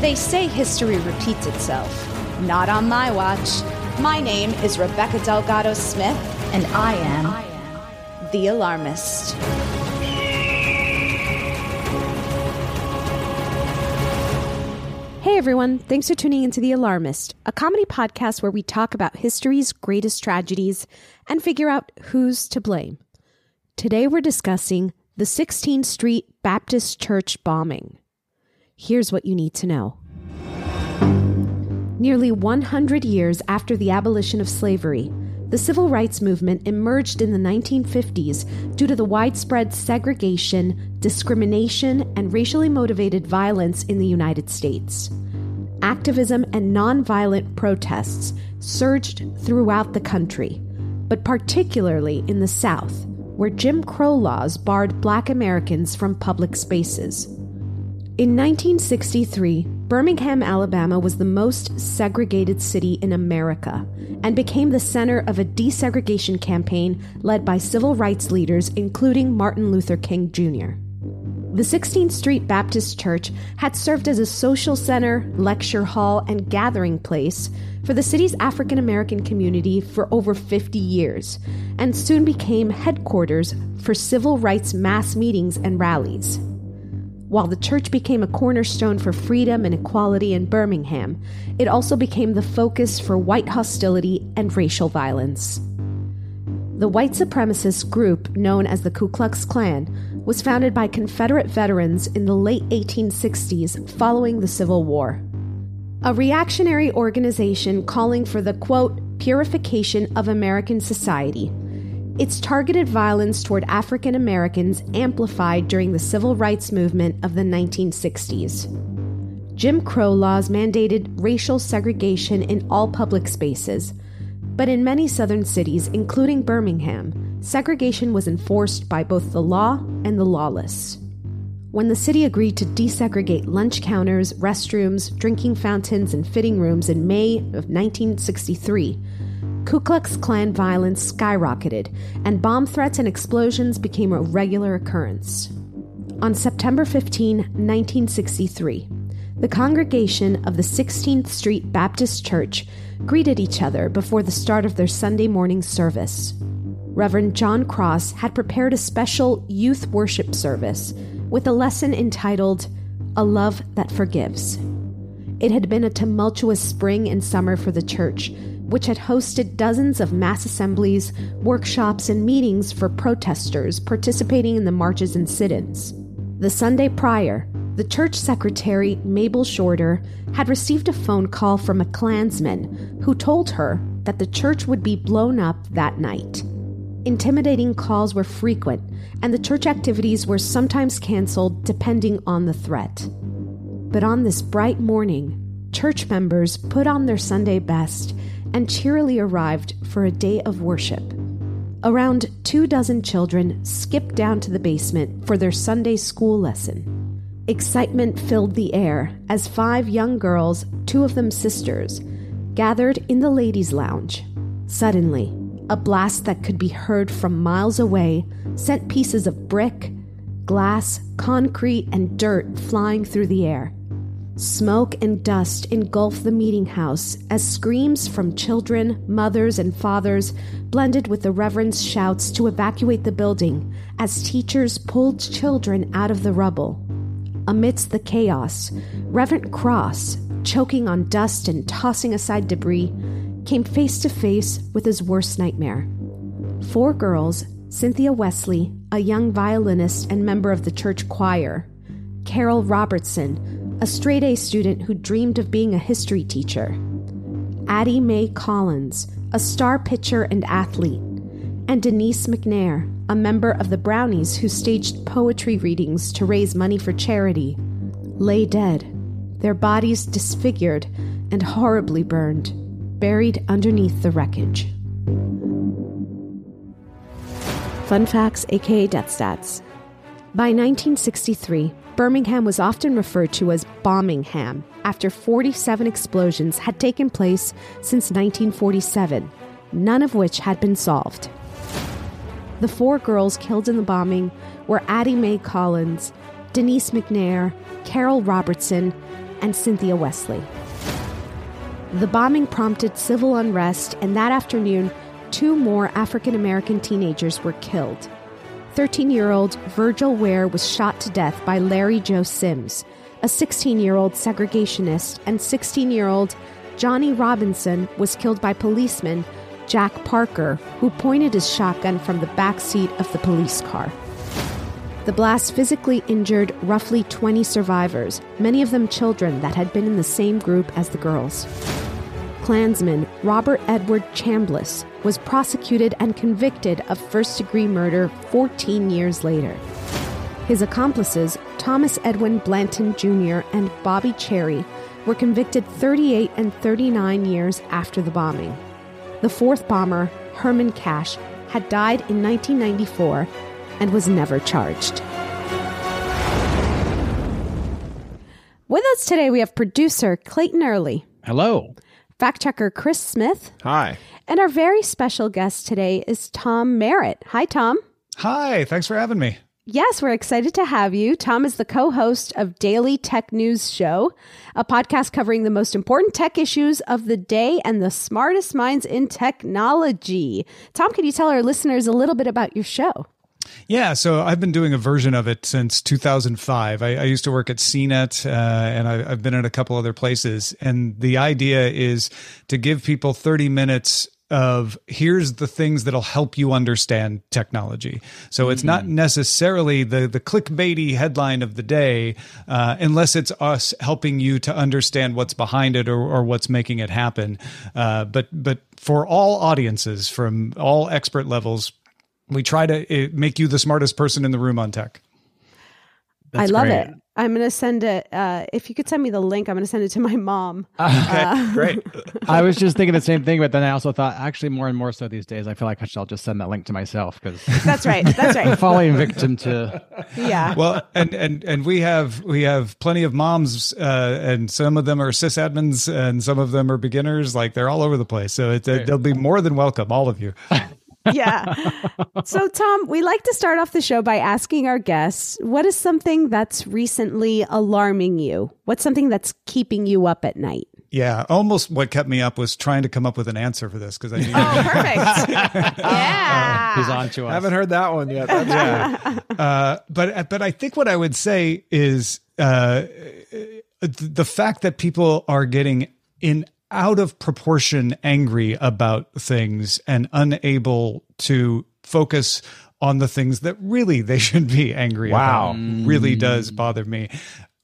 They say history repeats itself. Not on my watch. My name is Rebecca Delgado Smith, And I am. the alarmist. Hey everyone, thanks for tuning into The Alarmist, a comedy podcast where we talk about history's greatest tragedies and figure out who's to blame. Today we're discussing the 16th Street Baptist Church bombing. Here's what you need to know. Nearly 100 years after the abolition of slavery, the civil rights movement emerged in the 1950s due to the widespread segregation, discrimination, and racially motivated violence in the United States. Activism and nonviolent protests surged throughout the country, but particularly in the South, where Jim Crow laws barred black Americans from public spaces. In 1963, Birmingham, Alabama was the most segregated city in America and became the center of a desegregation campaign led by civil rights leaders, including Martin Luther King Jr. The 16th Street Baptist Church had served as a social center, lecture hall, and gathering place for the city's African American community for over 50 years, and soon became headquarters for civil rights mass meetings and rallies. While the church became a cornerstone for freedom and equality in Birmingham, it also became the focus for white hostility and racial violence. The white supremacist group known as the Ku Klux Klan was founded by Confederate veterans in the late 1860s following the Civil War. A reactionary organization calling for the quote, purification of American society. Its targeted violence toward African Americans amplified during the civil rights movement of the 1960s. Jim Crow laws mandated racial segregation in all public spaces, but in many southern cities, including Birmingham, segregation was enforced by both the law and the lawless. When the city agreed to desegregate lunch counters, restrooms, drinking fountains, and fitting rooms in May of 1963, Ku Klux Klan violence skyrocketed, and bomb threats and explosions became a regular occurrence. On September 15, 1963, the congregation of the 16th Street Baptist Church greeted each other before the start of their Sunday morning service. Reverend John Cross had prepared a special youth worship service with a lesson entitled A Love That Forgives. It had been a tumultuous spring and summer for the church, which had hosted dozens of mass assemblies, workshops, and meetings for protesters participating in the marches and sit ins. The Sunday prior, the church secretary, Mabel Shorter, had received a phone call from a Klansman who told her that the church would be blown up that night. Intimidating calls were frequent, and the church activities were sometimes canceled depending on the threat. But on this bright morning, church members put on their Sunday best and cheerily arrived for a day of worship. Around two dozen children skipped down to the basement for their Sunday school lesson. Excitement filled the air as five young girls, two of them sisters, gathered in the ladies' lounge. Suddenly, a blast that could be heard from miles away sent pieces of brick, glass, concrete, and dirt flying through the air. Smoke and dust engulfed the meeting house as screams from children, mothers, and fathers blended with the Reverend's shouts to evacuate the building as teachers pulled children out of the rubble. Amidst the chaos, Reverend Cross, choking on dust and tossing aside debris, came face to face with his worst nightmare. Four girls, Cynthia Wesley, a young violinist and member of the church choir, Carol Robertson, a straight A student who dreamed of being a history teacher, Addie Mae Collins, a star pitcher and athlete, and Denise McNair, a member of the Brownies who staged poetry readings to raise money for charity, lay dead, their bodies disfigured and horribly burned, buried underneath the wreckage. Fun facts, aka death stats. By 1963, Birmingham was often referred to as Bombingham after 47 explosions had taken place since 1947, none of which had been solved. The four girls killed in the bombing were Addie Mae Collins, Denise McNair, Carol Robertson, and Cynthia Wesley. The bombing prompted civil unrest, and that afternoon, two more African American teenagers were killed. 13 year old Virgil Ware was shot to death by Larry Joe Sims, a 16 year old segregationist, and 16 year old Johnny Robinson was killed by policeman Jack Parker, who pointed his shotgun from the back seat of the police car. The blast physically injured roughly 20 survivors, many of them children that had been in the same group as the girls. Klansman Robert Edward Chambliss was prosecuted and convicted of first degree murder 14 years later. His accomplices, Thomas Edwin Blanton Jr. and Bobby Cherry, were convicted 38 and 39 years after the bombing. The fourth bomber, Herman Cash, had died in 1994 and was never charged. With us today, we have producer Clayton Early. Hello. Fact checker Chris Smith. Hi. And our very special guest today is Tom Merritt. Hi, Tom. Hi. Thanks for having me. Yes, we're excited to have you. Tom is the co host of Daily Tech News Show, a podcast covering the most important tech issues of the day and the smartest minds in technology. Tom, can you tell our listeners a little bit about your show? Yeah, so I've been doing a version of it since 2005. I, I used to work at CNET, uh, and I, I've been at a couple other places. And the idea is to give people 30 minutes of here's the things that'll help you understand technology. So it's not mm-hmm. necessarily the the clickbaity headline of the day, uh, unless it's us helping you to understand what's behind it or, or what's making it happen. Uh, but but for all audiences from all expert levels, we try to uh, make you the smartest person in the room on tech. I love great. it. I'm going to send it. Uh, if you could send me the link, I'm going to send it to my mom. Okay, uh, great. I was just thinking the same thing, but then I also thought, actually, more and more so these days, I feel like I should just send that link to myself because that's right. That's right. falling victim to. Yeah. Well, and and and we have we have plenty of moms, uh, and some of them are sysadmins, and some of them are beginners. Like they're all over the place. So it, they'll be more than welcome, all of you. Yeah. So, Tom, we like to start off the show by asking our guests what is something that's recently alarming you? What's something that's keeping you up at night? Yeah, almost what kept me up was trying to come up with an answer for this because I knew. oh, perfect! yeah, uh, he's on to us. I haven't heard that one yet. That's yeah, uh, but but I think what I would say is uh, the fact that people are getting in out of proportion angry about things and unable to focus on the things that really they should be angry wow. about really does mm. bother me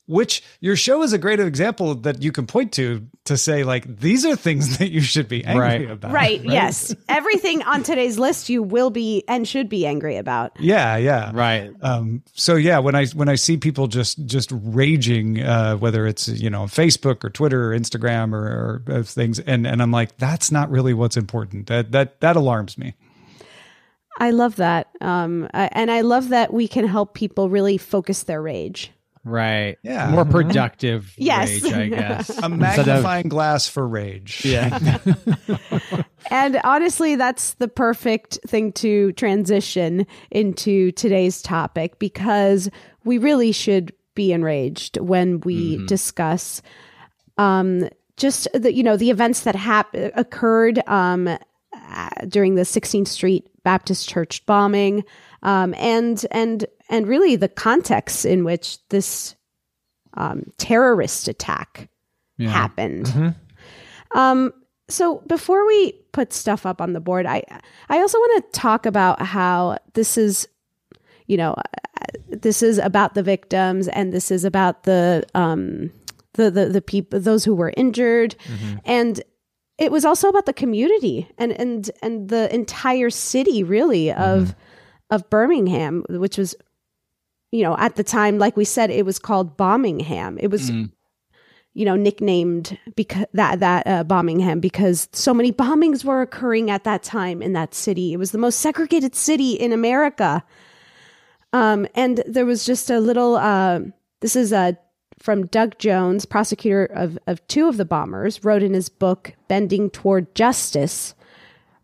which your show is a great example that you can point to to say like these are things that you should be angry right. about right, right? yes. Everything on today's list you will be and should be angry about. Yeah yeah. Right. Um so yeah when i when i see people just just raging uh whether it's you know facebook or twitter or instagram or, or things and and i'm like that's not really what's important. That that that alarms me. I love that. Um, and I love that we can help people really focus their rage. Right. Yeah. More productive yes. rage, I guess. A magnifying of, glass for rage. Yeah. and honestly, that's the perfect thing to transition into today's topic because we really should be enraged when we mm-hmm. discuss um, just the you know the events that hap- occurred um, during the 16th Street Baptist Church bombing um, and and and really the context in which this um, terrorist attack yeah. happened. Mm-hmm. Um, so before we put stuff up on the board, I I also want to talk about how this is, you know, this is about the victims and this is about the um the the the people those who were injured mm-hmm. and it was also about the community and and and the entire city really of mm-hmm of Birmingham, which was, you know, at the time, like we said, it was called Bombingham. It was, mm. you know, nicknamed because that that uh, Bombingham because so many bombings were occurring at that time in that city. It was the most segregated city in America. Um, and there was just a little. Uh, this is a uh, from Doug Jones, prosecutor of, of two of the bombers, wrote in his book, Bending Toward Justice.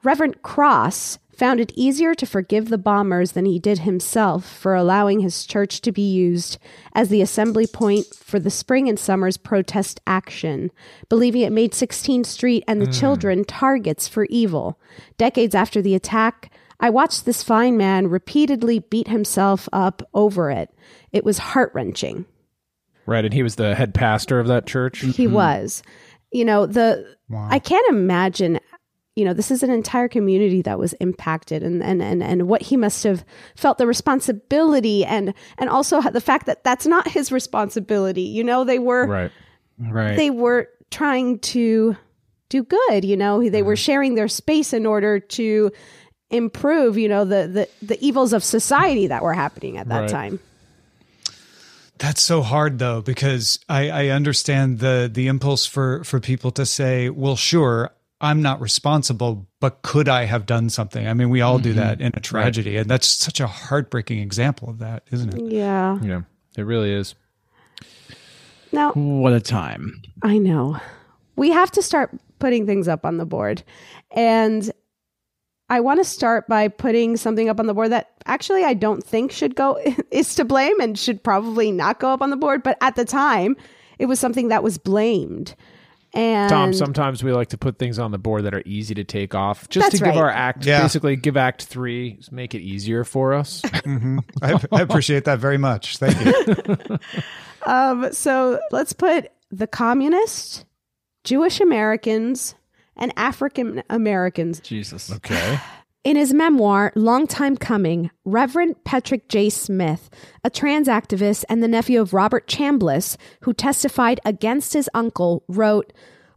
Reverend Cross found it easier to forgive the bombers than he did himself for allowing his church to be used as the assembly point for the spring and summer's protest action, believing it made 16th Street and the mm. children targets for evil. Decades after the attack, I watched this fine man repeatedly beat himself up over it. It was heart wrenching. Right, and he was the head pastor of that church. He mm-hmm. was. You know, the wow. I can't imagine you know this is an entire community that was impacted and and and, and what he must have felt the responsibility and and also the fact that that's not his responsibility you know they were right right they were trying to do good you know they were mm-hmm. sharing their space in order to improve you know the the, the evils of society that were happening at that right. time that's so hard though, because I, I understand the the impulse for for people to say, well, sure, I'm not responsible, but could I have done something? I mean, we all mm-hmm. do that in a tragedy, right. and that's such a heartbreaking example of that, isn't it? Yeah. Yeah, it really is. Now, what a time. I know. We have to start putting things up on the board. And I want to start by putting something up on the board that actually I don't think should go is to blame and should probably not go up on the board, but at the time, it was something that was blamed. And Tom, sometimes we like to put things on the board that are easy to take off, just to give right. our act, yeah. basically give Act Three, make it easier for us. mm-hmm. I, I, appreciate that very much. Thank you. um, so let's put the communists, Jewish Americans, and African Americans. Jesus. Okay. In his memoir, Long Time Coming, Reverend Patrick J. Smith, a trans activist and the nephew of Robert Chambliss, who testified against his uncle, wrote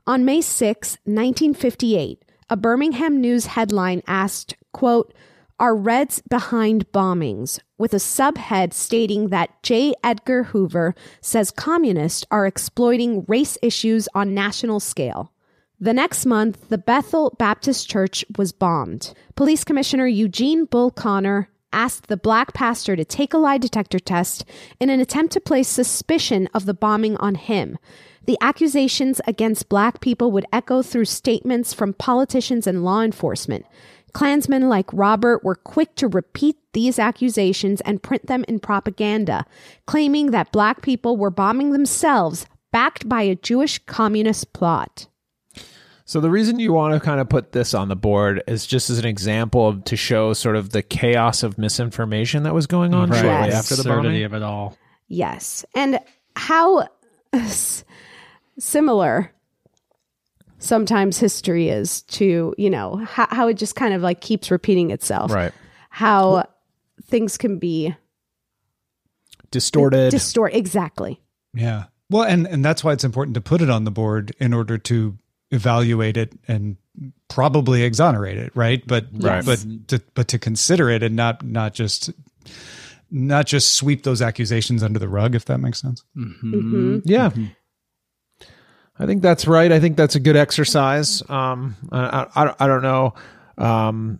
On May 6, 1958, a Birmingham News headline asked, quote, are Reds Behind Bombings, with a subhead stating that J. Edgar Hoover says communists are exploiting race issues on national scale. The next month, the Bethel Baptist Church was bombed. Police Commissioner Eugene Bull Connor asked the black pastor to take a lie detector test in an attempt to place suspicion of the bombing on him. The accusations against black people would echo through statements from politicians and law enforcement. Klansmen like Robert were quick to repeat these accusations and print them in propaganda, claiming that black people were bombing themselves, backed by a Jewish communist plot. So the reason you want to kind of put this on the board is just as an example of to show sort of the chaos of misinformation that was going on Right. shortly Yes. after the Absurdity bombing. of it all. Yes. And how s- similar sometimes history is to, you know, how, how it just kind of like keeps repeating itself. Right. How things can be Distorted. distort. Exactly. Yeah. Well, and and that's why it's important to put it on the board in order to evaluate it and probably exonerate it, right? But Yes. but to, but to consider it and not not just not just sweep those accusations under the rug, if that makes sense. hmm Yeah. I think that's right. I think that's a good exercise. Um, I, I, I don't know. Um,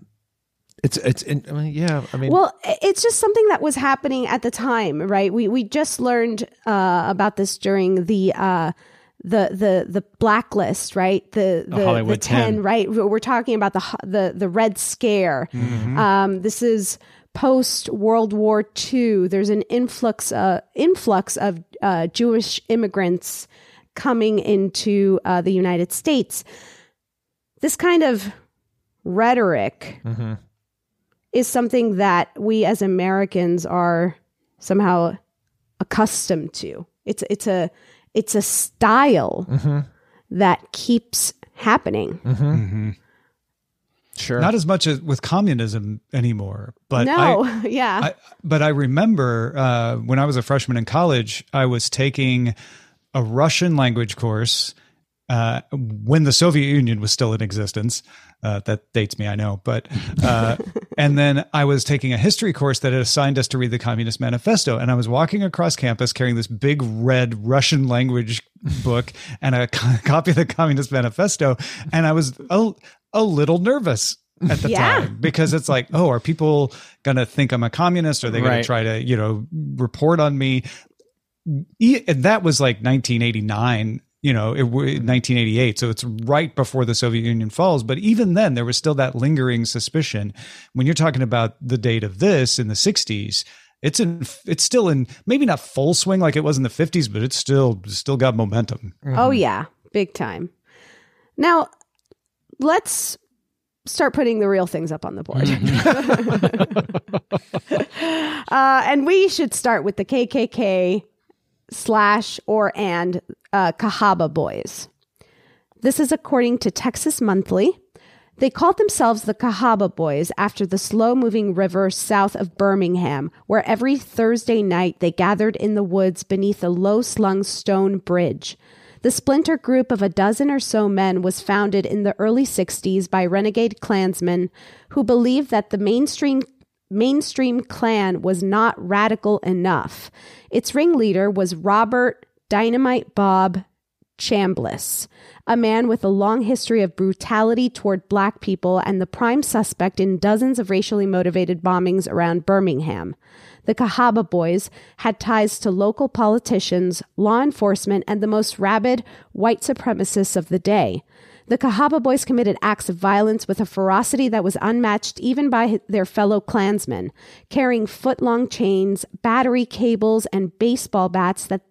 it's, it's, I mean, yeah, I mean, Well, it's just something that was happening at the time, right? We we just learned uh, about this during the uh, the the the blacklist, right? The the, the, Hollywood 10, 10. right? We're talking about the the the Red Scare. Um, this is post World War II. There's an influx uh, influx of uh, Jewish immigrants coming into uh, the United States. This kind of rhetoric Mm-hmm. is something that we as Americans are somehow accustomed to. It's it's a it's a style Mm-hmm. that keeps happening. sure. Not as much as with communism anymore, but no, I, yeah. I, but I remember uh, when I was a freshman in college, I was taking a Russian language course uh, when the Soviet Union was still in existence. Uh, that dates me, I know, but uh, and then I was taking a history course that had assigned us to read the Communist Manifesto, and I was walking across campus carrying this big red Russian language book and a co- copy of the Communist Manifesto, and I was a, a little nervous at the Yeah. time because it's like, oh, are people going to think I'm a communist? Are they going Right. to try to, you know, report on me? And that was like 1989, you know, it, w- 1988. So it's right before the Soviet Union falls. But even then, there was still that lingering suspicion. When you're talking about the date of this in the 60s, it's in, it's still in maybe not full swing like it was in the 50s, but it's still still got momentum. Oh yeah, big time. Now, let's start putting the real things up on the board. uh, and we should start with the KKK slash or and uh, Cahaba boys. This is according to Texas Monthly. They called themselves the Cahaba Boys after the slow moving river south of Birmingham, where every Thursday night they gathered in the woods beneath a low slung stone bridge. The splinter group of a dozen or so men was founded in the early 60s by renegade Klansmen who believed that the mainstream mainstream Klan was not radical enough. Its ringleader was Robert Dynamite Bob Chambliss, a man with a long history of brutality toward black people and the prime suspect in dozens of racially motivated bombings around Birmingham. The Cahaba boys had ties to local politicians, law enforcement, and the most rabid white supremacists of the day. The Cahaba boys committed acts of violence with a ferocity that was unmatched even by their fellow Klansmen, carrying foot long chains, battery cables, and baseball bats that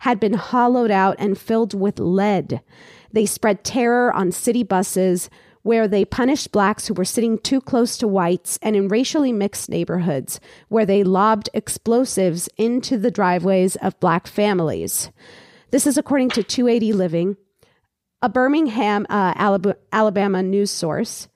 had been hollowed out and filled with lead. They spread terror on city buses, where they punished blacks who were sitting too close to whites, and in racially mixed neighborhoods, where they lobbed explosives into the driveways of black families. This is according to 280 Living, a Birmingham, uh, Alab- Alabama news source.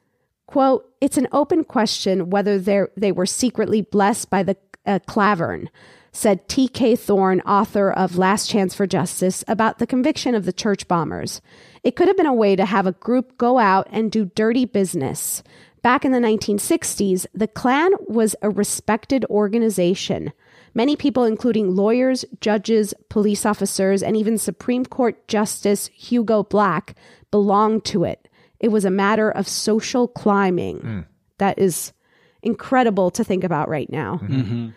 Quote, it's an open question whether they were secretly blessed by the uh, klavern, said T.K. Thorne, author of Last Chance for Justice, about the conviction of the church bombers. It could have been a way to have a group go out and do dirty business. back in the 1960s, the Klan was a respected organization. Many people, including lawyers, judges, police officers, and even Supreme Court Justice Hugo Black, belonged to it. It was a matter of social climbing. Hmm. That is incredible to think about right now. Mm-hmm.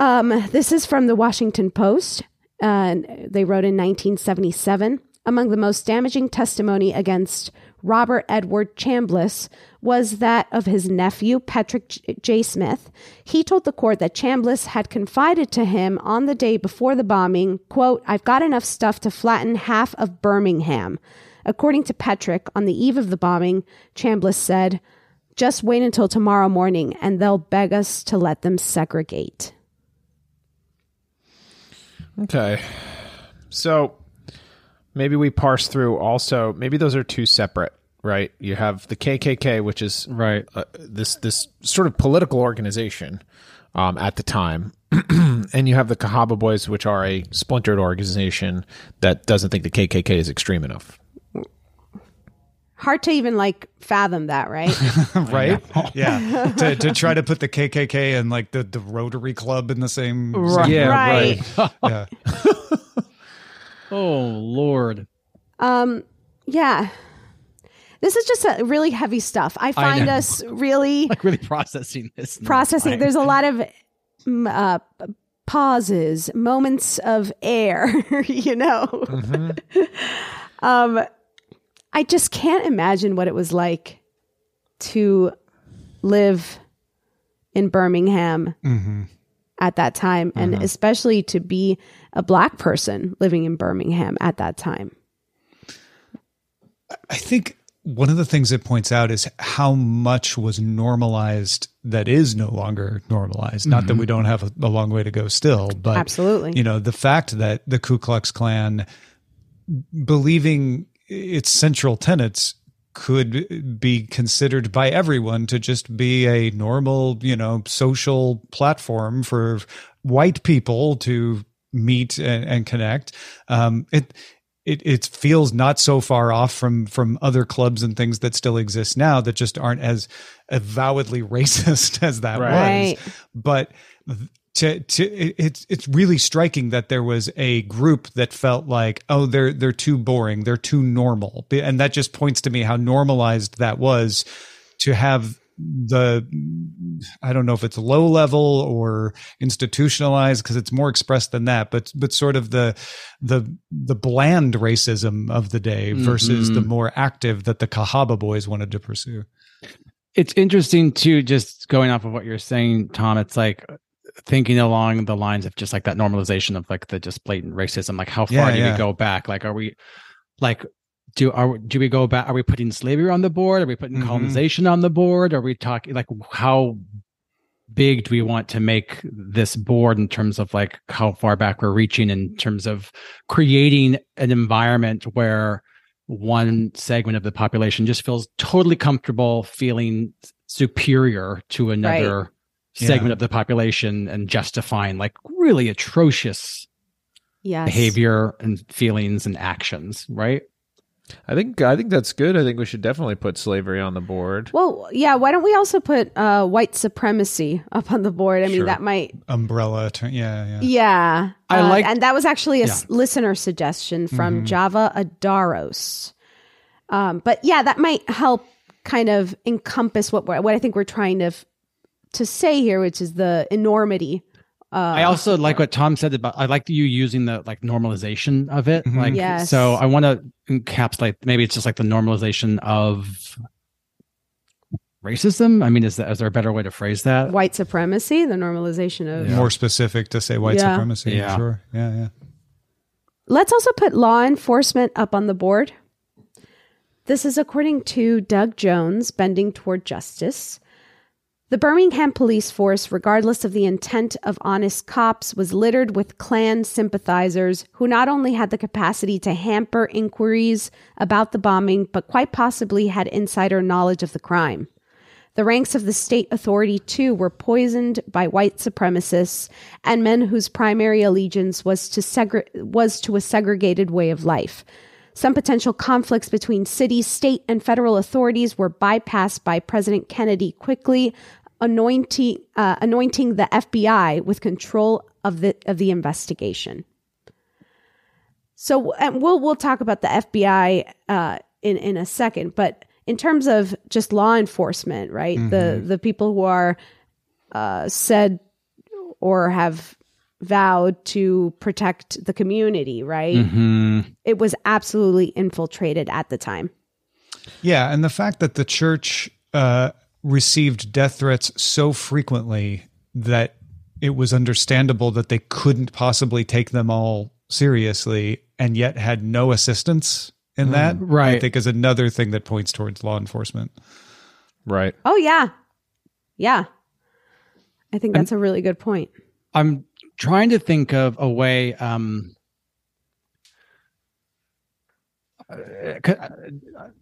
Um, this is from the Washington Post. Uh, they wrote in 1977. Among the most damaging testimony against Robert Edward Chambliss was that of his nephew, Patrick J. Smith. He told the court that Chambliss had confided to him on the day before the bombing, quote, I've got enough stuff to flatten half of Birmingham. According to Petric, on the eve of the bombing, Chambliss said, just wait until tomorrow morning and they'll beg us to let them segregate. Okay. So maybe we parse through also, maybe those are two separate, right? You have the KKK, which is right uh, this this sort of political organization um, at the time. and you have the Cahaba Boys, which are a splintered organization that doesn't think the KKK is extreme enough. Hard to even like fathom that, right? right? yeah. to, to try to put the KKK and like the, the Rotary Club in the same. Right. same- Yeah, Right. yeah. Oh Lord. Um, yeah. This is just a really heavy stuff. I find know. us really Like really processing this. processing. There's a lot of mm, uh, pauses, moments of air, you know. um, I just can't imagine what it was like to live in Birmingham Mhm. At that time, and mm-hmm. especially to be a black person living in Birmingham at that time. I think one of the things it points out is how much was normalized that is no longer normalized. Not that mm-hmm. we don't have a, a long way to go still, but Absolutely. you know, the fact that the Ku Klux Klan believing its central tenets could be considered by everyone to just be a normal, you know, social platform for white people to meet and, and connect. Um, it, it it feels not so far off from from other clubs and things that still exist now that just aren't as avowedly racist as that Right. was. But to to it, it's it's really striking that there was a group that felt like oh they're they're too boring they're too normal and that just points to me how normalized that was to have the I don't know if it's low level or institutionalized because it's more expressed than that, but but sort of the the the bland racism of the day versus Mhm. the more active that the Cahaba boys wanted to pursue. it's interesting too just going off of what you're saying tom it's like thinking along the lines of just like that normalization of like the just blatant racism like how far Yeah, do yeah. we go back like are we like do are do we go back are we putting slavery on the board are we putting Mhm. colonization on the board are we talking like how big do we want to make this board in terms of like how far back we're reaching in terms of creating an environment where one segment of the population just feels totally comfortable feeling superior to another segment Yeah. of the population and justifying like really atrocious Yes. behavior and feelings and actions right I think I think that's good. I think we should definitely put slavery on the board. Well, yeah. Why don't we also put uh, white supremacy up on the board? I mean, that might. Umbrella, term- yeah, yeah. Yeah, I Uh, like- and that was actually a Yeah. s- listener suggestion from Mhm. Java Adaros. Um, but yeah, that might help kind of encompass what we're, what I think we're trying to f- to say here, which is the enormity. Uh, I also like what Tom said about I like you using the like normalization of it. Mhm. Like Yes. so I want to encapsulate maybe it's just like the normalization of racism. I mean, is that is there a better way to phrase that? white supremacy, the normalization of. More specific to say white Yeah. supremacy. Yeah. Sure. Yeah, yeah. Let's also put law enforcement up on the board. This is according to Doug Jones, Bending Toward Justice. The Birmingham police force, regardless of the intent of honest cops, was littered with Klan sympathizers who not only had the capacity to hamper inquiries about the bombing, but quite possibly had insider knowledge of the crime. The ranks of the state authority, too, were poisoned by white supremacists and men whose primary allegiance was to, segre- was to a segregated way of life. Some potential conflicts between city, state, and federal authorities were bypassed by President Kennedy quickly anointing, uh, anointing the FBI with control of the, of the investigation. So and we'll we'll talk about the FBI uh, in in a second, but in terms of just law enforcement, right? Mm-hmm. The the people who are uh, said or have vowed to protect the community, right? Mm-hmm. It was absolutely infiltrated at the time. Yeah, and the fact that the church uh, received death threats so frequently that it was understandable that they couldn't possibly take them all seriously and yet had no assistance in mm, that. Right. I think is another thing that points towards law enforcement. Right. Oh yeah. Yeah. I think that's and a really good point. I'm trying to think of a way um uh, Uh, uh,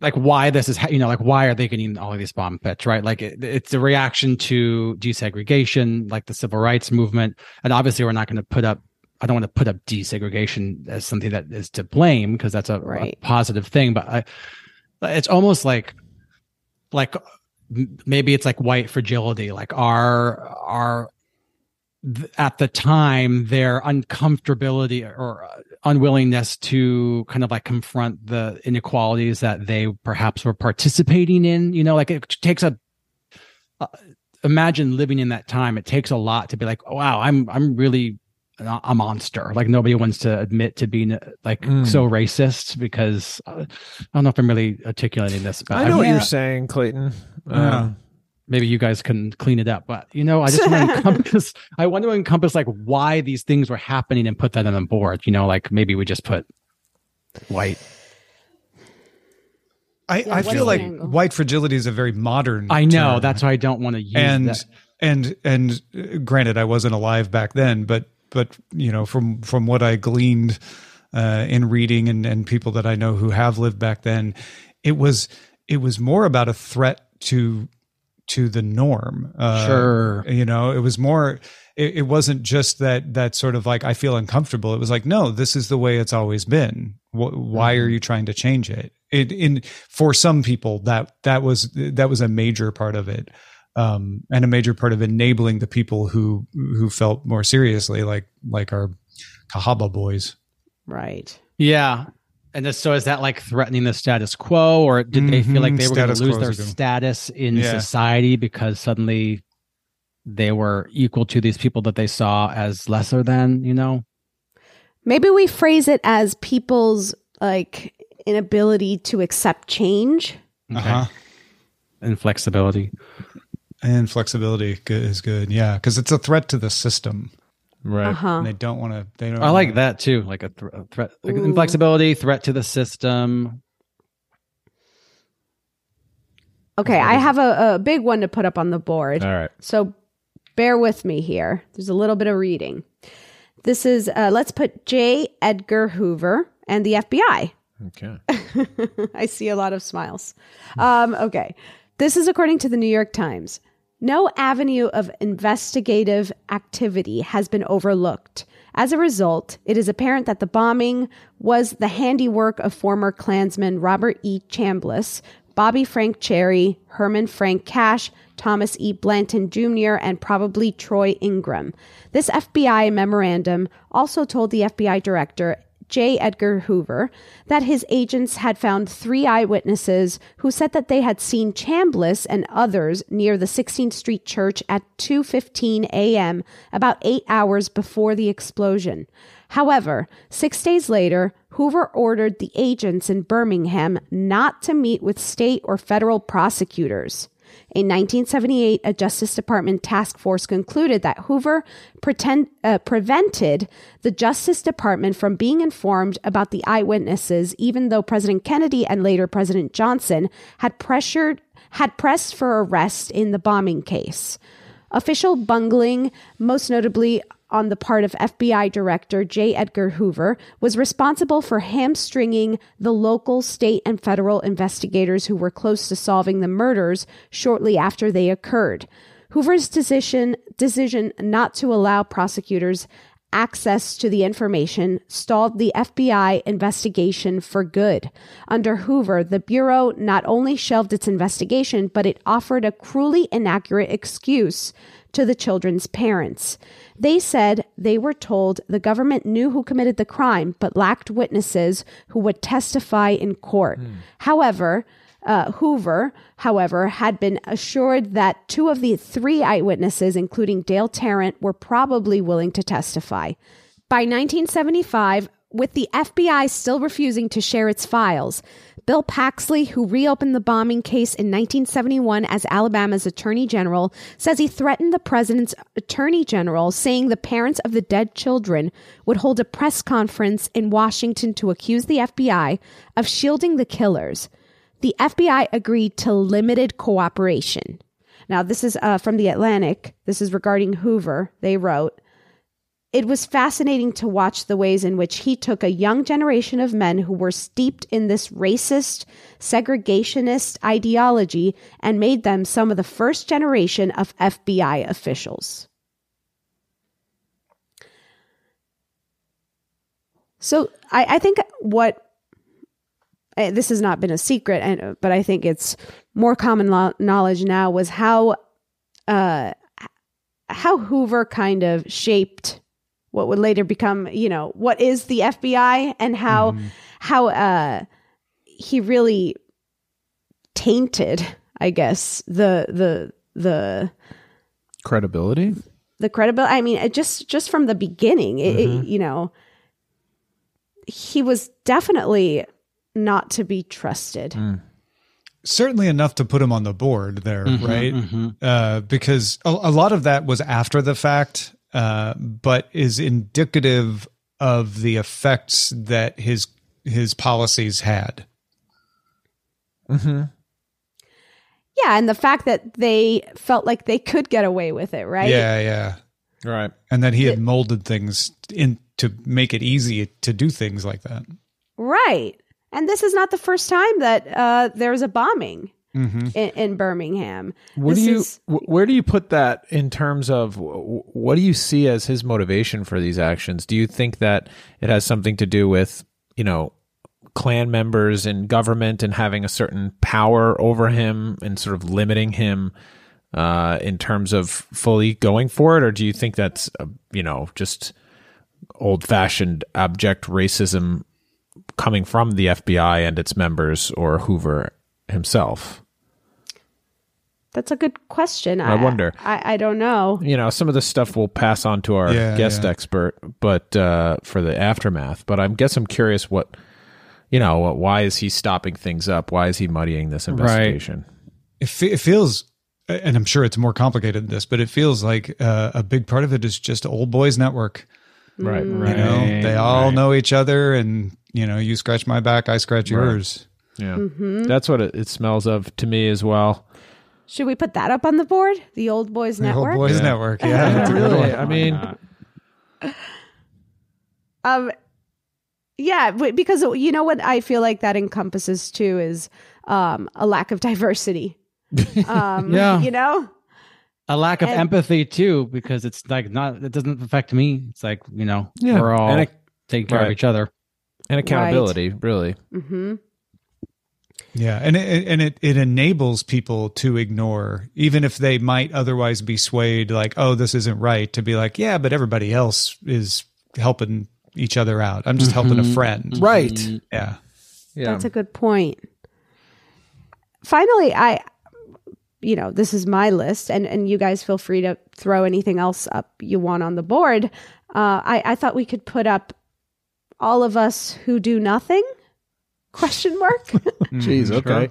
like why this is you know like why are they getting all of these bomb threats right? Like it, it's a reaction to desegregation like the civil rights movement. And obviously we're not going to put up I don't want to put up desegregation as something that is to blame because that's a, right. a, positive thing, but I, it's almost like, like maybe it's like white fragility, like our, our, at the time, their uncomfortability or uh, unwillingness to kind of like confront the inequalities that they perhaps were participating in, you know, like it takes a, uh, imagine living in that time. It takes a lot to be like, oh, wow, I'm, I'm really a monster. Like nobody wants to admit to being like mm. so racist because uh, I don't know if I'm really articulating this. But I know I, what yeah. you're saying, Clayton. Uh, maybe you guys can clean it up, but you know, I just want to encompass. I want to encompass like why these things were happening and put that on the board. You know, like maybe we just put white. I, yeah, I feel like angle? white fragility is a very modern. I know term. that's why I don't want to use and that. and and uh, granted, I wasn't alive back then, but but you know, from from what I gleaned uh, in reading and and people that I know who have lived back then, it was it was more about a threat to to the norm. Uh, sure, you know, it was more. It, it wasn't just that that sort of like I feel uncomfortable. It was like, no, this is the way it's always been. why are mm-hmm. you trying to change it? It in for some people that that was that was a major part of it um, and a major part of enabling the people who who felt more seriously, like like our Cahaba boys. Right. Yeah. And so is that like threatening the status quo, or did mm-hmm. they feel like they were going to lose their status in yeah. society because suddenly they were equal to these people that they saw as lesser than? You know. Maybe we phrase it as people's like inability to accept change. Okay. Uh-huh. And flexibility and flexibility is good. Yeah, because it's a threat to the system. Right. Uh-huh. And they don't want to. They don't. I like that too. Like a, th- a threat, like inflexibility, threat to the system. Okay, I have a, a big one to put up on the board. All right. So bear with me here. There's a little bit of reading. This is, uh, let's put J. Edgar Hoover and the FBI. Okay. I see a lot of smiles. Um, okay. This is according to the New York Times. No avenue of investigative activity has been overlooked. As a result, it is apparent that the bombing was the handiwork of former Klansmen Robert E. Chambliss, Bobby Frank Cherry, Herman Frank Cash, Thomas E. Blanton Jr., and probably Troy Ingram. This FBI memorandum also told the FBI director J. Edgar Hoover that his agents had found three eyewitnesses who said that they had seen Chambliss and others near the 16th Street Church at 2:15 a.m. about 8 hours before the explosion. However, 6 days later, Hoover ordered the agents in Birmingham not to meet with state or federal prosecutors. In 1978, a Justice Department task force concluded that Hoover pretend, uh, prevented the Justice Department from being informed about the eyewitnesses, even though President Kennedy and later President Johnson had pressured had pressed for arrest in the bombing case. Official bungling, most notably on the part of FBI Director J. Edgar Hoover was responsible for hamstringing the local, state, and federal investigators who were close to solving the murders shortly after they occurred. Hoover's decision decision not to allow prosecutors access to the information stalled the FBI investigation for good. Under Hoover, the Bureau not only shelved its investigation, but it offered a cruelly inaccurate excuse to the children's parents. They said they were told the government knew who committed the crime, but lacked witnesses who would testify in court. Hmm. However, uh, Hoover, however, had been assured that two of the three eyewitnesses, including Dale Tarrant, were probably willing to testify. By 1975, with the FBI still refusing to share its files, Bill Baxley, who reopened the bombing case in 1971 as Alabama's Attorney General, says he threatened the president's Attorney General, saying the parents of the dead children would hold a press conference in Washington to accuse the FBI of shielding the killers. The FBI agreed to limited cooperation. Now, this is uh, from the Atlantic. This is regarding Hoover. They wrote, it was fascinating to watch the ways in which he took a young generation of men who were steeped in this racist, segregationist ideology and made them some of the first generation of FBI officials. So I, I think what this has not been a secret, and but I think it's more common lo- knowledge now was how uh, how Hoover kind of shaped what would later become, you know, what is the FBI and how mm. how uh, he really tainted, I guess, the the the credibility. The credibility. I mean, just just from the beginning, it, mm-hmm. it, you know, he was definitely not to be trusted. Mm. Certainly enough to put him on the board there, mm-hmm, right? Mm-hmm. Uh, because a, a, lot of that was after the fact, uh, but is indicative of the effects that his his policies had. Mm-hmm. Yeah, and the fact that they felt like they could get away with it, right? Yeah, yeah. Right. And that he had molded things in to make it easy to do things like that. Right. And this is not the first time that uh, there's a bombing mm-hmm. in, in, Birmingham. What this do you? Is, where do you put that in terms of what do you see as his motivation for these actions? Do you think that it has something to do with you know Klan members in government and having a certain power over him and sort of limiting him uh, in terms of fully going for it, or do you think that's uh, you know just old fashioned abject racism coming from the FBI and its members or Hoover himself? That's a good question. I, I wonder. I, I, don't know. You know, some of this stuff we'll pass on to our yeah, guest yeah. expert, but uh, for the aftermath. But I guess I'm curious what, you know, why is he stopping things up? Why is he muddying this investigation? Right. It, it feels, and I'm sure it's more complicated than this, but it feels like uh, a big part of it is just old boys network. Right, right. You know, they all right. know each other, and you know, you scratch my back, I scratch right. yours. Yeah, mm-hmm. that's what it, it, smells of to me as well. Should we put that up on the board? The Old Boys the Network. Old Boys yeah. Network. Yeah, really. I mean, um, yeah, because you know what I feel like that encompasses too is um a lack of diversity. Um, yeah, you know a lack of and, empathy too because it's like not it doesn't affect me it's like you know yeah. we're all it, taking care right. of each other and accountability right. really mm-hmm. yeah and it, and it it enables people to ignore even if they might otherwise be swayed like oh this isn't right to be like yeah but everybody else is helping each other out i'm just mm-hmm. helping a friend right yeah yeah that's a good point finally i you know, this is my list, and and you guys feel free to throw anything else up you want on the board. Uh, I I thought we could put up all of us who do nothing? Question mark. Jeez. Okay.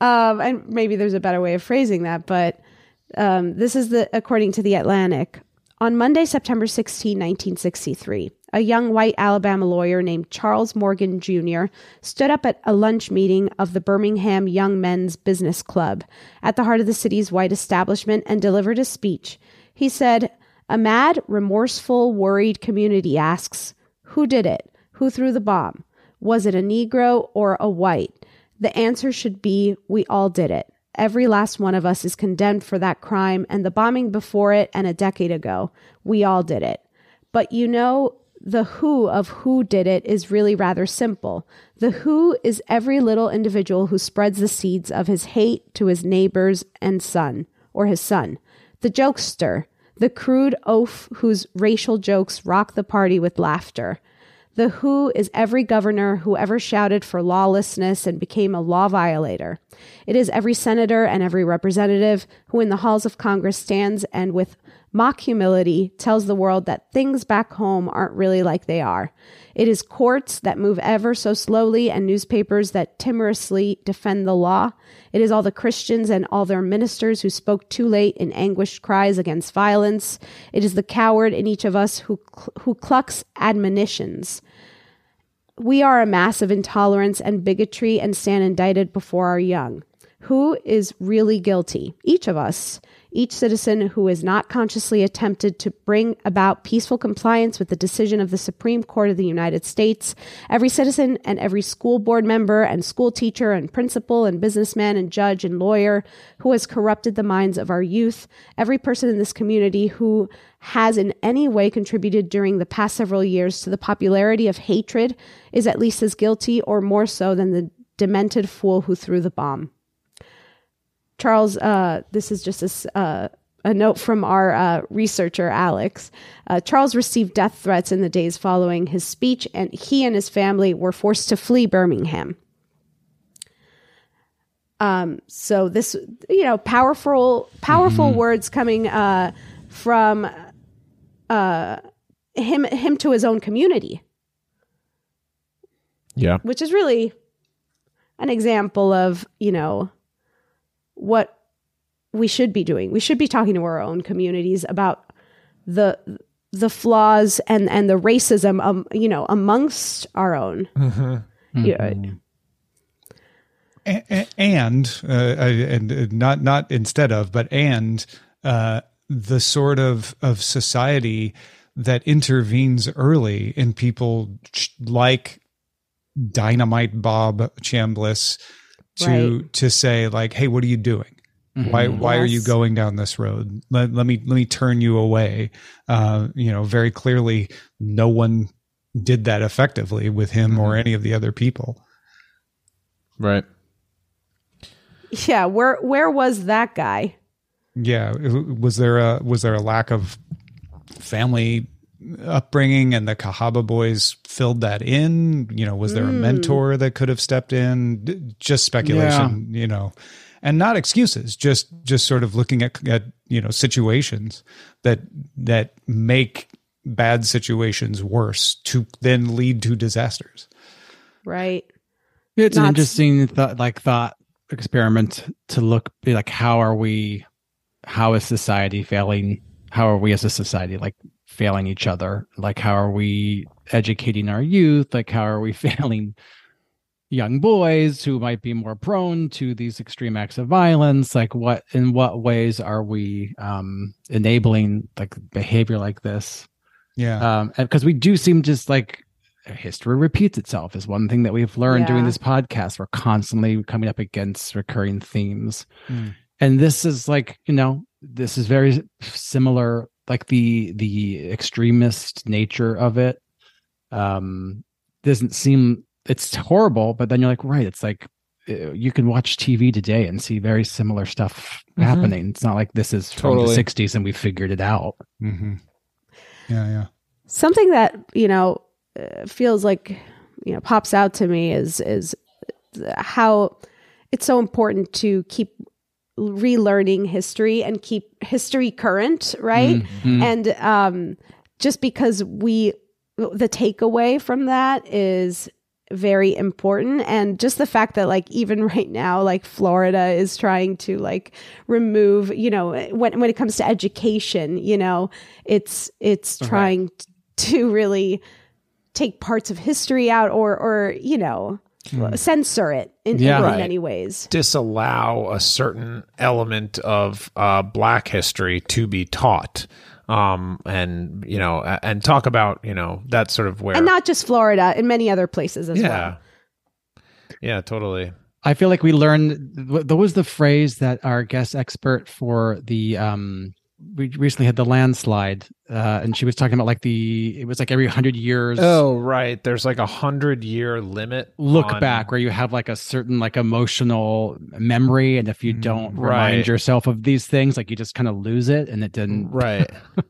Um, and maybe there's a better way of phrasing that, but um, this is the according to the Atlantic. On Monday, September 16, 1963, a young white Alabama lawyer named Charles Morgan Jr. stood up at a lunch meeting of the Birmingham Young Men's Business Club at the heart of the city's white establishment and delivered a speech. He said, A mad, remorseful, worried community asks, Who did it? Who threw the bomb? Was it a Negro or a white? The answer should be, We all did it. Every last one of us is condemned for that crime and the bombing before it and a decade ago. We all did it. But you know, the who of who did it is really rather simple. The who is every little individual who spreads the seeds of his hate to his neighbors and son, or his son. The jokester, the crude oaf whose racial jokes rock the party with laughter. The who is every governor who ever shouted for lawlessness and became a law violator. It is every senator and every representative who in the halls of Congress stands and with mock humility tells the world that things back home aren't really like they are. It is courts that move ever so slowly and newspapers that timorously defend the law. It is all the Christians and all their ministers who spoke too late in anguished cries against violence. It is the coward in each of us who, who clucks admonitions. We are a mass of intolerance and bigotry and stand indicted before our young. Who is really guilty? Each of us each citizen who has not consciously attempted to bring about peaceful compliance with the decision of the Supreme Court of the United States, every citizen and every school board member and school teacher and principal and businessman and judge and lawyer who has corrupted the minds of our youth, every person in this community who has in any way contributed during the past several years to the popularity of hatred is at least as guilty or more so than the demented fool who threw the bomb. Charles, uh, this is just a, uh, a note from our uh, researcher, Alex. Uh, Charles received death threats in the days following his speech, and he and his family were forced to flee Birmingham. Um, so this, you know, powerful, powerful mm-hmm. words coming uh, from uh, him, him to his own community. Yeah, which is really an example of you know what we should be doing. We should be talking to our own communities about the the flaws and and the racism um, you know amongst our own. Mm-hmm. Yeah. Mm-hmm. And, and, uh, and not not instead of, but and uh, the sort of of society that intervenes early in people like Dynamite Bob Chambliss, to right. to say like, hey, what are you doing? Mm-hmm. Why why yes. are you going down this road? Let, let me let me turn you away. Uh, you know, very clearly, no one did that effectively with him mm-hmm. or any of the other people. Right. Yeah, where where was that guy? Yeah, was there a was there a lack of family upbringing and the Cahaba boys filled that in? You know, was there mm. a mentor that could have stepped in? Just speculation, yeah. you know, and not excuses. Just just sort of looking at at you know situations that that make bad situations worse to then lead to disasters. Right. It's not an interesting thought, like thought experiment to look like how are we, how is society failing? How are we as a society like failing each other? Like how are we educating our youth? Like how are we failing young boys who might be more prone to these extreme acts of violence? Like what in what ways are we um enabling like behavior like this? Yeah. Um because we do seem just like history repeats itself is one thing that we've learned yeah. doing this podcast. We're constantly coming up against recurring themes. Mm. and this is like you know this is very similar like the the extremist nature of it um doesn't seem it's horrible but then you're like right it's like uh, you can watch TV today and see very similar stuff mm-hmm. happening. It's not like this is from totally. the 60s and we figured it out. Mm-hmm. Yeah, yeah. Something that, you know, uh, feels like, you know, pops out to me is is how it's so important to keep relearning history and keep history current, right? Mm-hmm. And um, just because we, the takeaway from that is very important and just the fact that like even right now like Florida is trying to like remove you know when when it comes to education you know it's it's trying to really take parts of history out or or you know mm. censor it in, yeah. in, in right. many ways. Disallow a certain element of uh, Black history to be taught um, and you know, and talk about you know that sort of where, and not just Florida, in many other places as yeah. well. Yeah, totally. I feel like we learned. that was the phrase that our guest expert for the um, we recently had the landslide uh, and she was talking about like the it was like every hundred years. Oh, right. There's like a hundred year limit. Look on- back where you have like a certain like emotional memory, and if you don't remind yourself of these things, like you just kind of lose it, and it didn't. Right.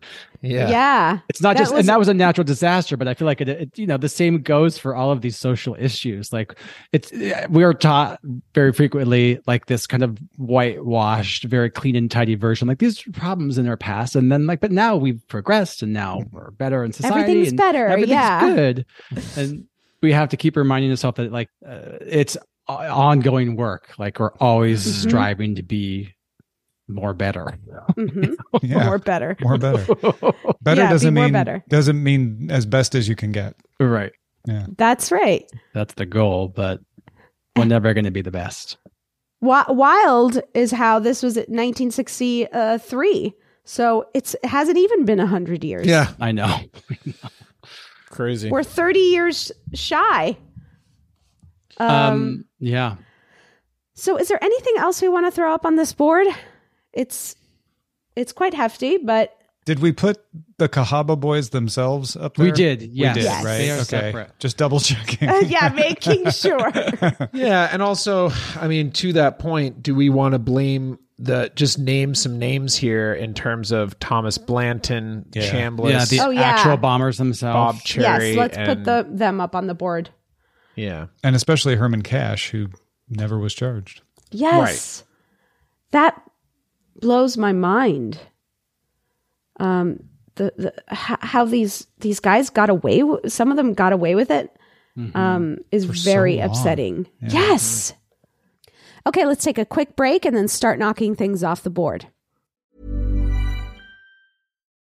Yeah. Yeah. It's not That just, was- and that was a natural disaster, but I feel like it, it, you know, the same goes for all of these social issues. Like it's, we are taught very frequently like this kind of whitewashed, very clean and tidy version. Like these are problems in our past, and then like, but now we've progressed, and now we're better in society. Everything's and better, Everything's yeah. good, and we have to keep reminding ourselves that like uh, it's ongoing work. Like we're always Mhm. striving to be more better. Mhm. Yeah. More better. More better. Better Yeah, doesn't more mean better. doesn't mean as best as you can get. Right. Yeah. That's right. That's the goal, but we're never going to be the best. Wild is how this was at 1963. So it's it hasn't even been 100 years. Yeah. I know. Crazy. We're 30 years shy. Um, Um, yeah. so is there anything else we want to throw up on this board? It's it's quite hefty, but Did we put the Cahaba boys themselves up there? We did, yes. We did, Yes. right? They are okay. separate. Just double checking. uh, yeah, making sure. Yeah, and also, I mean, to that point, do we want to blame the just name some names here in terms of Thomas Blanton, Yeah. Chambliss, Yeah, the Oh, yeah. actual bombers themselves. Bob Cherry? yes, let's put the them up on the board. yeah. and especially Herman Cash, who never was charged. Yes. That blows my mind. Um the, the how these these guys got away some of them got away with it um is For very long. upsetting. Yeah. Yes. Okay, let's take a quick break and then start knocking things off the board.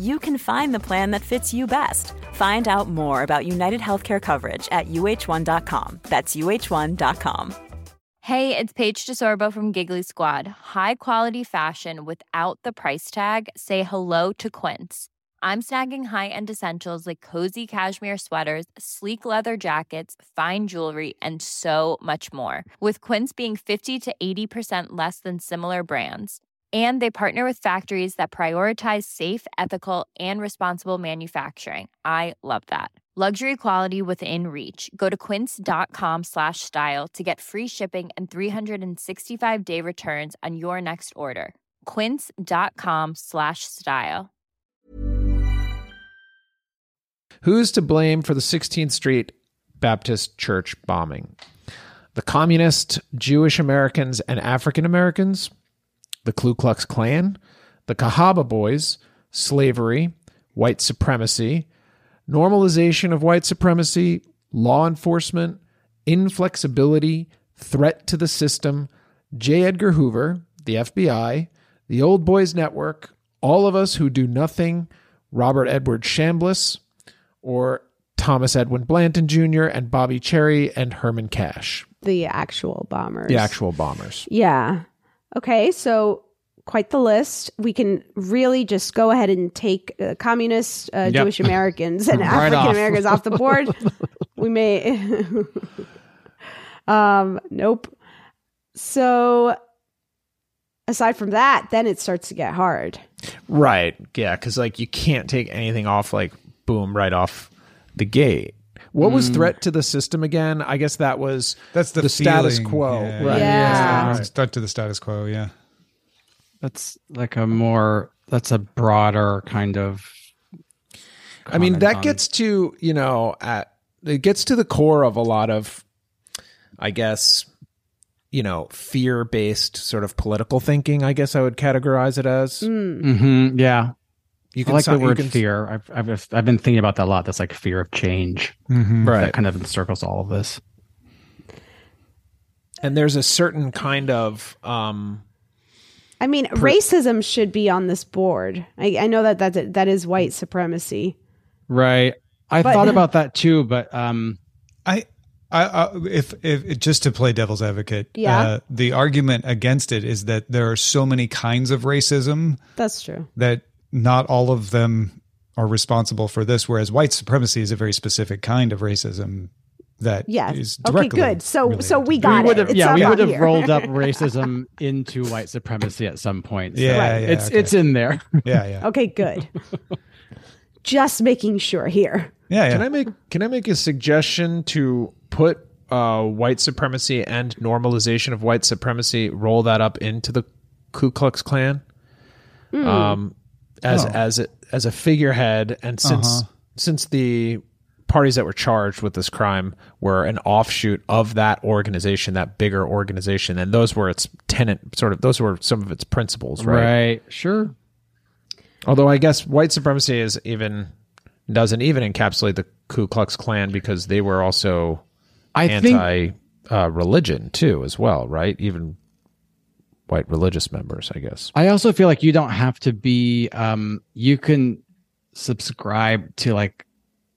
you can find the plan that fits you best. Find out more about United Healthcare coverage at uh1.com. That's uh1.com. Hey, it's Paige DeSorbo from Giggly Squad. High quality fashion without the price tag. Say hello to Quince. I'm snagging high-end essentials like cozy cashmere sweaters, sleek leather jackets, fine jewelry, and so much more. With Quince being 50 to 80% less than similar brands. And they partner with factories that prioritize safe, ethical, and responsible manufacturing. I love that. Luxury quality within reach. Go to quince.com slash style to get free shipping and 365 day returns on your next order. Quince.com slash style. Who's to blame for the 16th Street Baptist Church bombing? The communist, Jewish Americans, and African Americans? The Ku Klux Klan? The Cahaba Boys? Slavery? White supremacy? Normalization of white supremacy? Law enforcement? Inflexibility? Threat to the system? J. Edgar Hoover? The FBI? The Old Boys Network? All of us who do nothing? Robert Edward Chambliss, or Thomas Edwin Blanton Jr. and Bobby Cherry and Herman Cash, The actual bombers. the actual bombers. Yeah. Okay, so quite the list. We can really just go ahead and take uh, communist uh, Yep. Jewish Americans and Right African off. Americans off the board. we may. um. Nope. So, aside from that, then it starts to get hard. Right. Yeah, because like you can't take anything off like boom right off the gate. What was Mm. threat to the system again? I guess that was That's the, status quo. Yeah. Right. Yeah. It's Stuck to the status quo. Yeah. That's like a more that's a broader kind of I mean, that on- gets to, you know, at it gets to the core of a lot of I guess, you know, fear-based sort of political thinking, I guess I would categorize it as. Mhm, yeah. You I like si- the word can- fear. I've, I've just- I've been thinking about that a lot. That's like fear of change, Mhm. Right. That kind of encircles all of this. and there's a certain kind of um I mean, racism should be on this board. I, I know that that that is white supremacy. Right. I But- thought about that too, but um, I, I, I if, if just to play devil's advocate, Yeah. uh, the argument against it is that there are so many kinds of racism That's true. that not all of them are responsible for this. Whereas white supremacy is a very specific kind of racism that Yeah. is Okay. Good. So related so we got we would it. have It's yeah we on would have rolled up racism into white supremacy at some point. So Yeah, Right. yeah, it's okay. it's in there. Yeah, yeah, Okay. Good. Just making sure here. yeah, yeah. Can I make can I make a suggestion to put uh, white supremacy and normalization of white supremacy, roll that up into the Ku Klux Klan, um, as Oh. as a, as a figurehead, and since Uh-huh. since the parties that were charged with this crime were an offshoot of that organization, that bigger organization, and those were its tenant sort of those were some of its principles, right? Right. Sure. Although I guess white supremacy is even doesn't even encapsulate the Ku Klux Klan because they were also I think anti uh, religion too, as well, right? Even white religious members, I guess. I also feel like you don't have to be um you can subscribe to like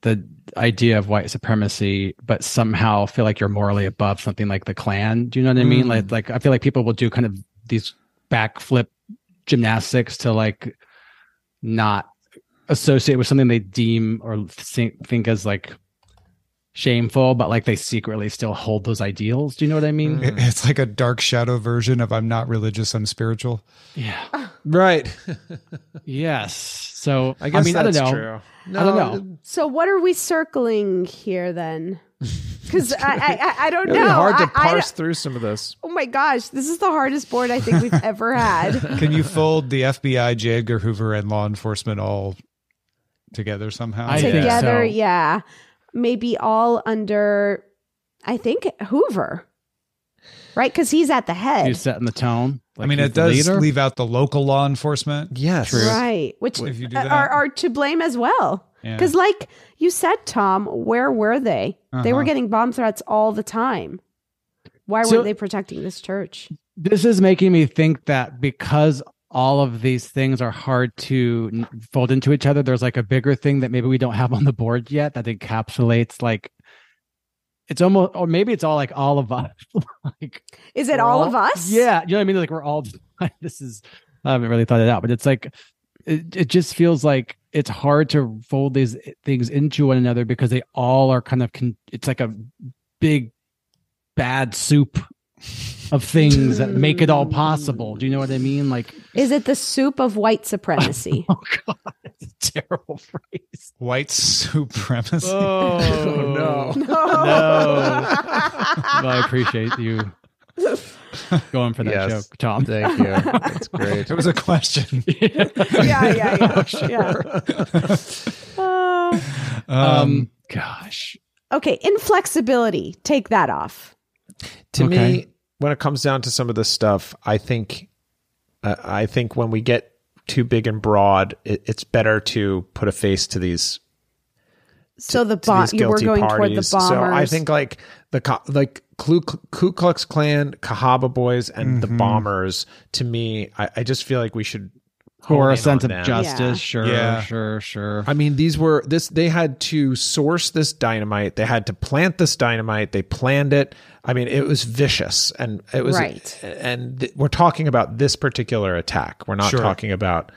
the idea of white supremacy but somehow feel like you're morally above something like the Klan. Do you know what I mean? Mm. Like like I feel like people will do kind of these backflip gymnastics to like not associate with something they deem or think, think as like shameful but like they secretly still hold those ideals. Do you know what I mean? It's like a dark shadow version of I'm not religious, I'm spiritual. Yeah. Right. Yes. So I guess mean, that's I don't know. true. I don't know. So what are we circling here then? Because I, I I- I don't It'll know. be hard to I- I parse through some of this. oh my gosh, this is the hardest board I think we've ever had. Can you fold the FBI, J. Edgar Hoover, and law enforcement all together somehow? I think Together, so. yeah, maybe all under. I think Hoover, right? Because he's at the head, He's setting the tone. I mean, it the does leader. leave out the local law enforcement. Yes. right? Which If you do are, that. are to blame as well. Yeah. Because, like you said, Tom, where were they? They were Uh-huh. getting bomb threats all the time. Why So- weren't they protecting this church? This is making me think that because all of these things are hard to fold into each other, there's like a bigger thing that maybe we don't have on the board yet that encapsulates like it's almost or maybe it's all like all of us. like Is it we're all, of us? Yeah, you know what I mean? Like we're all this is I haven't really thought it out, but it's like it, it just feels like it's hard to fold these eh, things into one another because they all are kind of con- it's like a big bad soup of things that make it all possible. Do you know what I mean? Like Is it the soup of white supremacy? oh god, it's a terrible phrase. White supremacy. Oh, no. No. No. Well, I appreciate you going for that Yes. joke, Tom. Thank you. That's great. It was a question. yeah, yeah, yeah. Oh, sure. yeah. Uh, Um, gosh. okay, inflexibility. Take that off. to Okay. me when it comes down to some of this stuff i think uh, i think when we get too big and broad it, it's better to put a face to these So the to bomb. these You were guilty going toward the parties. bombers. so i think like the like Ku, Ku Klux Klan, Cahaba Boys, and the Mhm. bombers. To me, I, I just feel like we should For hone a sense of them. justice, sure, Yeah. sure, sure. I mean, these were this. They had to source this dynamite. They had to plant this dynamite. They planned it. I mean, it was vicious, and it was Right. And th- we're talking about this particular attack. We're not Sure. talking about,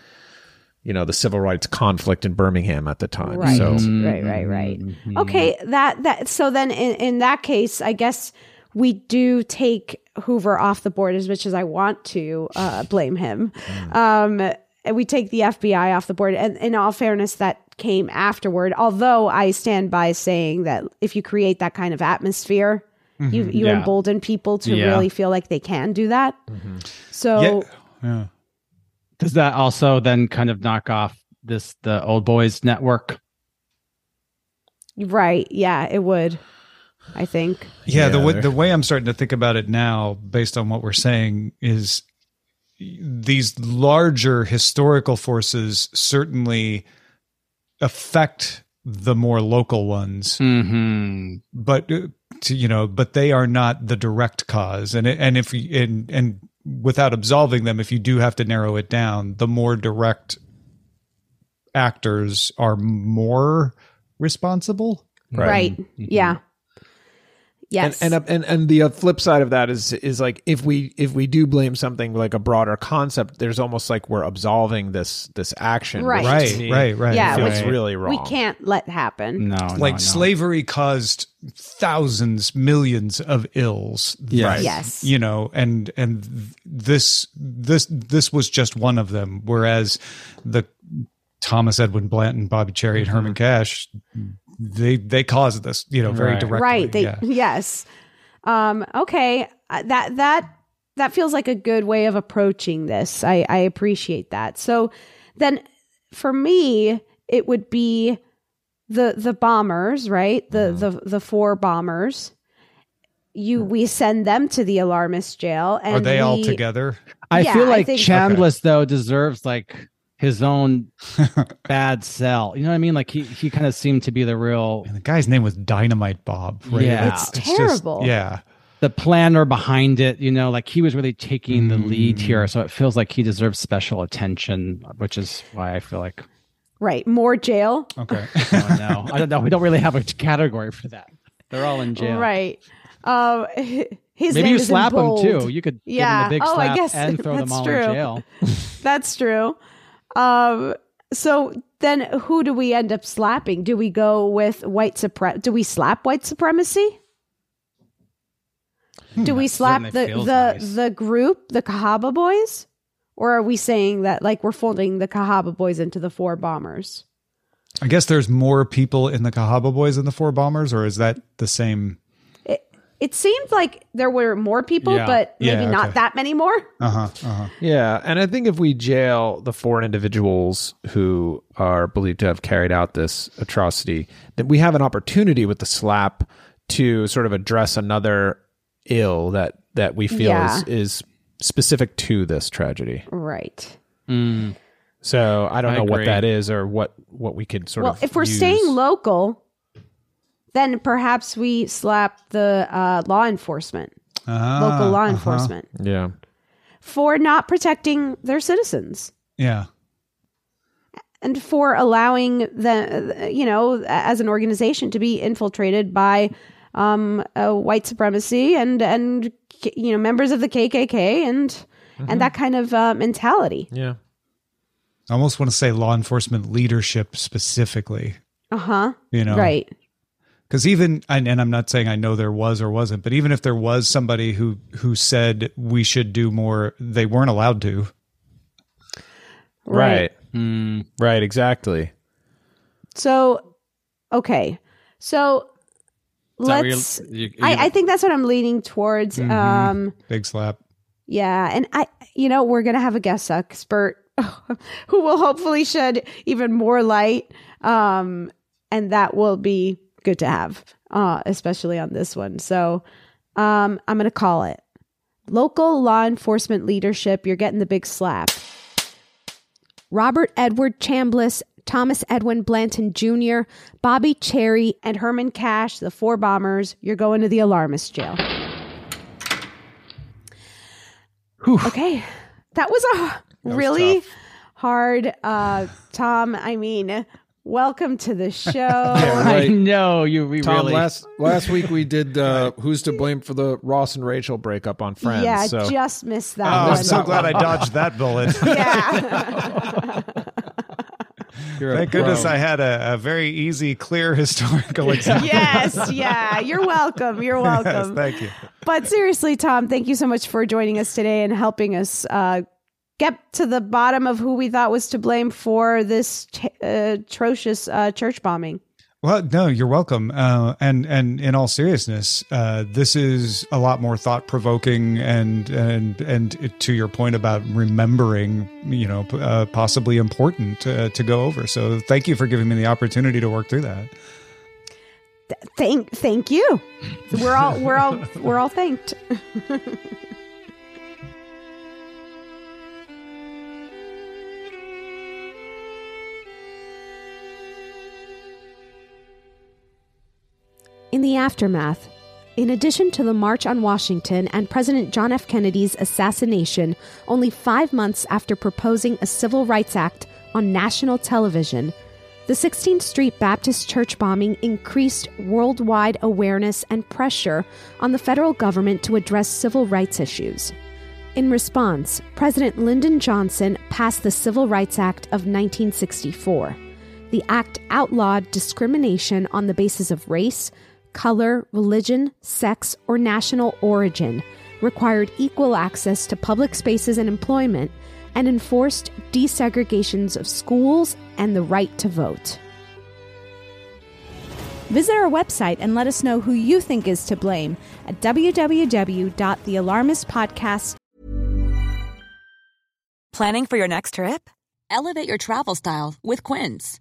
you know, the civil rights conflict in Birmingham at the time. Right, So right, right, right. Okay, that that so then in, in that case, I guess we do take Hoover off the board as much as I want to uh, blame him. Um, and we take the FBI off the board, and in all fairness, that came afterward. Although I stand by saying that if you create that kind of atmosphere, mm-hmm. you you Yeah. embolden people to Yeah. really feel like they can do that. Mm-hmm. So Yeah. yeah. Does that also then kind of knock off this the old boys network? right, yeah, it would. I think. Yeah, the Yeah, way, they're- the way I'm starting to think about it now, based on what we're saying, is these larger historical forces certainly affect the more local ones, Mm-hmm. but uh, to, you know, but they are not the direct cause. And and if you- and and without absolving them, if you do have to narrow it down, the more direct actors are more responsible. Right. Yeah. Yes. And, and and and the uh, flip side of that is is like if we if we do blame something like a broader concept, there's almost like we're absolving this this action. which Right. Right, me right, right. Yeah, feels which really wrong. we can't let happen. No, like no, no. slavery caused thousands millions of ills Yes. Right. Yes. you know and and this this this was just one of them whereas the thomas edwin blanton bobby cherry and herman cash they they caused this you know very Right. directly right. They yeah. yes. Um okay. Uh, That that that feels like a good way of approaching this. I I appreciate that. So then for me it would be the the bombers, right? The Mm-hmm. the the four bombers. You we send them to the alarmist jail and are they all together I Yeah, feel I like think- Chambliss though deserves like his own bad cell. You know what I mean? Like he he kind of seemed to be the real and the guy's name was dynamite bob right? Yeah. It's just- terrible. yeah the planner behind it. You know, like he was really taking the lead Mm. here. So it feels like he deserves special attention, which is why I feel like Right. More jail. okay oh no, I don't know. We don't really have a category for that. They're all in jail. Right. Um his Maybe name you is in slap them too. You could Yeah. give them a big Oh, I guess and throw them that's all true. in jail. That's true. Um, so then who do we end up slapping? Do we go with white supre? Do we slap white supremacy? Do we slap the the nice. the group, the Cahaba boys, or are we saying that like we're folding the Cahaba boys into the four bombers? i guess there's more people in the cahaba boys than the four bombers or is that the same It, it seemed like there were more people, Yeah. but maybe Yeah, not that many more. uh-huh uh-huh Yeah, and I think if we jail the four individuals who are believed to have carried out this atrocity, then we have an opportunity with the slap to sort of address another ill that that we feel Yeah. is is specific to this tragedy. Right. Mm. So I don't I know what that is or what what we could sort well, of. Well, if we're use. staying local, then perhaps we slap the uh, law enforcement, Ah, local law uh-huh. enforcement, yeah, for not protecting their citizens yeah and for allowing the, you know, as an organization to be infiltrated by um, uh, white supremacy and and you know members of the KKK and and that kind of uh, mentality. yeah, I almost want to say law enforcement leadership specifically, Uh huh. you know. Right. Because even and, and I'm not saying I know there was or wasn't, but even if there was somebody who who said we should do more, they weren't allowed to. right, Mm. right, exactly. So, okay. So Is let's. you- you- I, you- I think that's what I'm leaning towards. Mhm. Um, Big slap. yeah, and I, you know, we're gonna have a guest expert who will hopefully shed even more light, um, and that will be good to have, uh, especially on this one. So, um, I'm gonna call it local law enforcement leadership. You're getting the big slap. Robert Edward Chambliss, Thomas Edwin Blanton Jr., Bobby Cherry, and Herman Cash, the four bombers. You're going to the alarmist jail. Okay. That was a was really hard uh Tom, I mean, welcome to the show. Yeah, I know you. We Tom, really. last last week we did uh, who's to blame for the Ross and Rachel breakup on Friends. yeah, so just missed Oh, that I'm so glad I dodged that bullet. yeah. Thank goodness. I had a, a very easy, clear historical example. yes, yeah. You're welcome. You're Yes, welcome. thank you. But seriously, Tom, thank you so much for joining us today and helping us uh, get to the bottom of who we thought was to blame for this t- uh, atrocious uh, church bombing. Well, no, you're welcome. Uh, and and in all seriousness, uh, this is a lot more thought provoking and and and to your point about remembering, you know, p- uh, possibly important uh, to go over. So thank you for giving me the opportunity to work through that. Thank, thank you. We're all, we're all, we're all thanked. In the aftermath, in addition to the March on Washington and President John F. Kennedy's assassination, only five months after proposing a Civil Rights Act on national television, the 16th Street Baptist Church bombing increased worldwide awareness and pressure on the federal government to address civil rights issues. In response, President Lyndon Johnson passed the Civil Rights Act of 1964. The act outlawed discrimination on the basis of race, color, religion, sex, or national origin, required equal access to public spaces and employment, and enforced desegregations of schools and the right to vote. Visit our website and let us know who you think is to blame at www.thealarmistpodcast. Planning for your next trip? Elevate your travel style with Quince.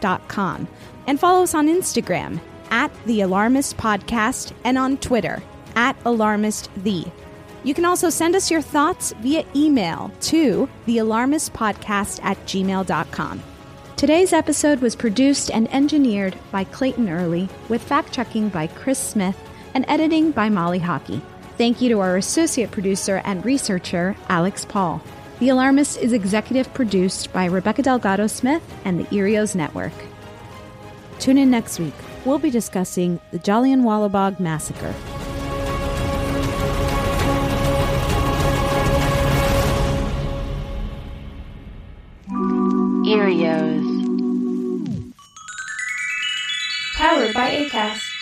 Dot com and follow us on Instagram at the Alarmist Podcast and on Twitter at Alarmist The. You can also send us your thoughts via email to thealarmistpodcast at gmail.com. Today's episode was produced and engineered by Clayton Early, with fact checking by Chris Smith and editing by Molly Hockey. Thank you to our associate producer and researcher, Alex Paul. The Alarmist is executive produced by Rebecca Delgado Smith and the Earios Network. Tune in next week. We'll be discussing the Jallianwala Bagh Massacre. Earios. Powered by ACAST.